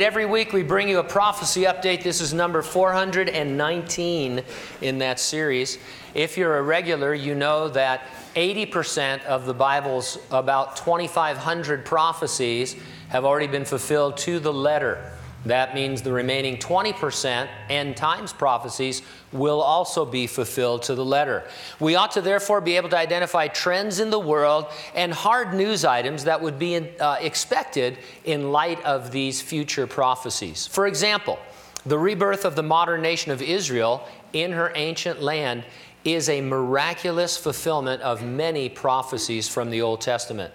Every week we bring you a prophecy update. This is number 419 in that series. If you're a regular, you know that 80% of the Bible's about 2,500 prophecies have already been fulfilled to the letter. That means the remaining 20% end times prophecies will also be fulfilled to the letter. We ought to therefore be able to identify trends in the world and hard news items that would be in, uh, expected in light of these future prophecies. For example, the rebirth of the modern nation of Israel in her ancient land is a miraculous fulfillment of many prophecies from the Old Testament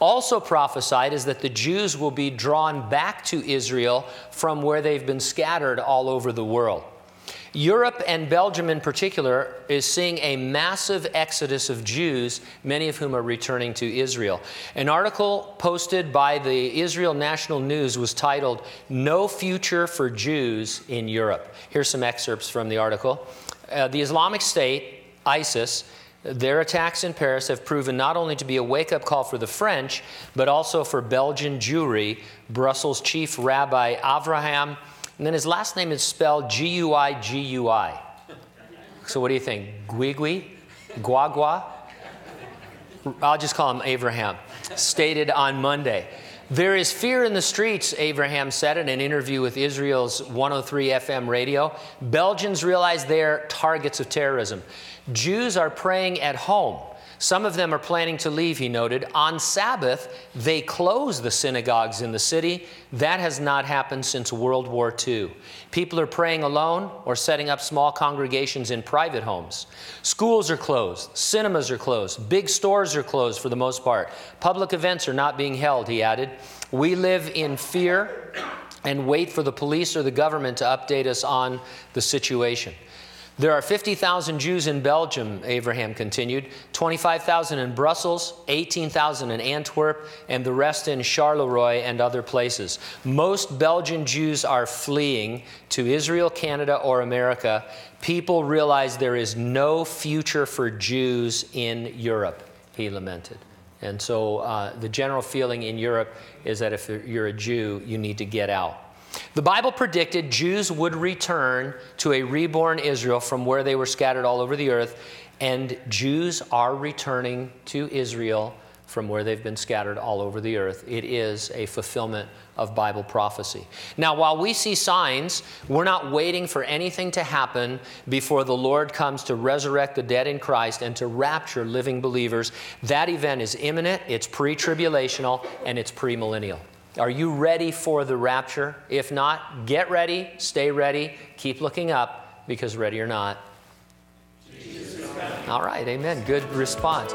also prophesied is that the Jews will be drawn back to Israel from where they've been scattered all over the world. Europe and Belgium, in particular, is seeing a massive exodus of Jews, many of whom are returning to Israel. An article posted by the Israel National News was titled, No Future for Jews in Europe. Here's some excerpts from the article. Uh, the Islamic State, ISIS, their attacks in Paris have proven not only to be a wake up call for the French, but also for Belgian Jewry, Brussels chief rabbi Avraham. And then his last name is spelled G U I G U I. So what do you think? Guigui? Guagua? I'll just call him Abraham. Stated on Monday. There is fear in the streets, Abraham said in an interview with Israel's 103 FM radio. Belgians realize they're targets of terrorism. Jews are praying at home. Some of them are planning to leave, he noted. On Sabbath, they close the synagogues in the city. That has not happened since World War II. People are praying alone or setting up small congregations in private homes. Schools are closed. Cinemas are closed. Big stores are closed for the most part. Public events are not being held, he added. We live in fear and wait for the police or the government to update us on the situation. There are 50,000 Jews in Belgium, Abraham continued, 25,000 in Brussels, 18,000 in Antwerp, and the rest in Charleroi and other places. Most Belgian Jews are fleeing to Israel, Canada, or America. People realize there is no future for Jews in Europe, he lamented. And so uh, the general feeling in Europe is that if you're a Jew, you need to get out. The Bible predicted Jews would return to a reborn Israel from where they were scattered all over the earth, and Jews are returning to Israel from where they've been scattered all over the earth. It is a fulfillment of Bible prophecy. Now, while we see signs, we're not waiting for anything to happen before the Lord comes to resurrect the dead in Christ and to rapture living believers. That event is imminent, it's pre tribulational, and it's premillennial. Are you ready for the rapture? If not, get ready, stay ready, keep looking up, because ready or not. All right, amen. Good response.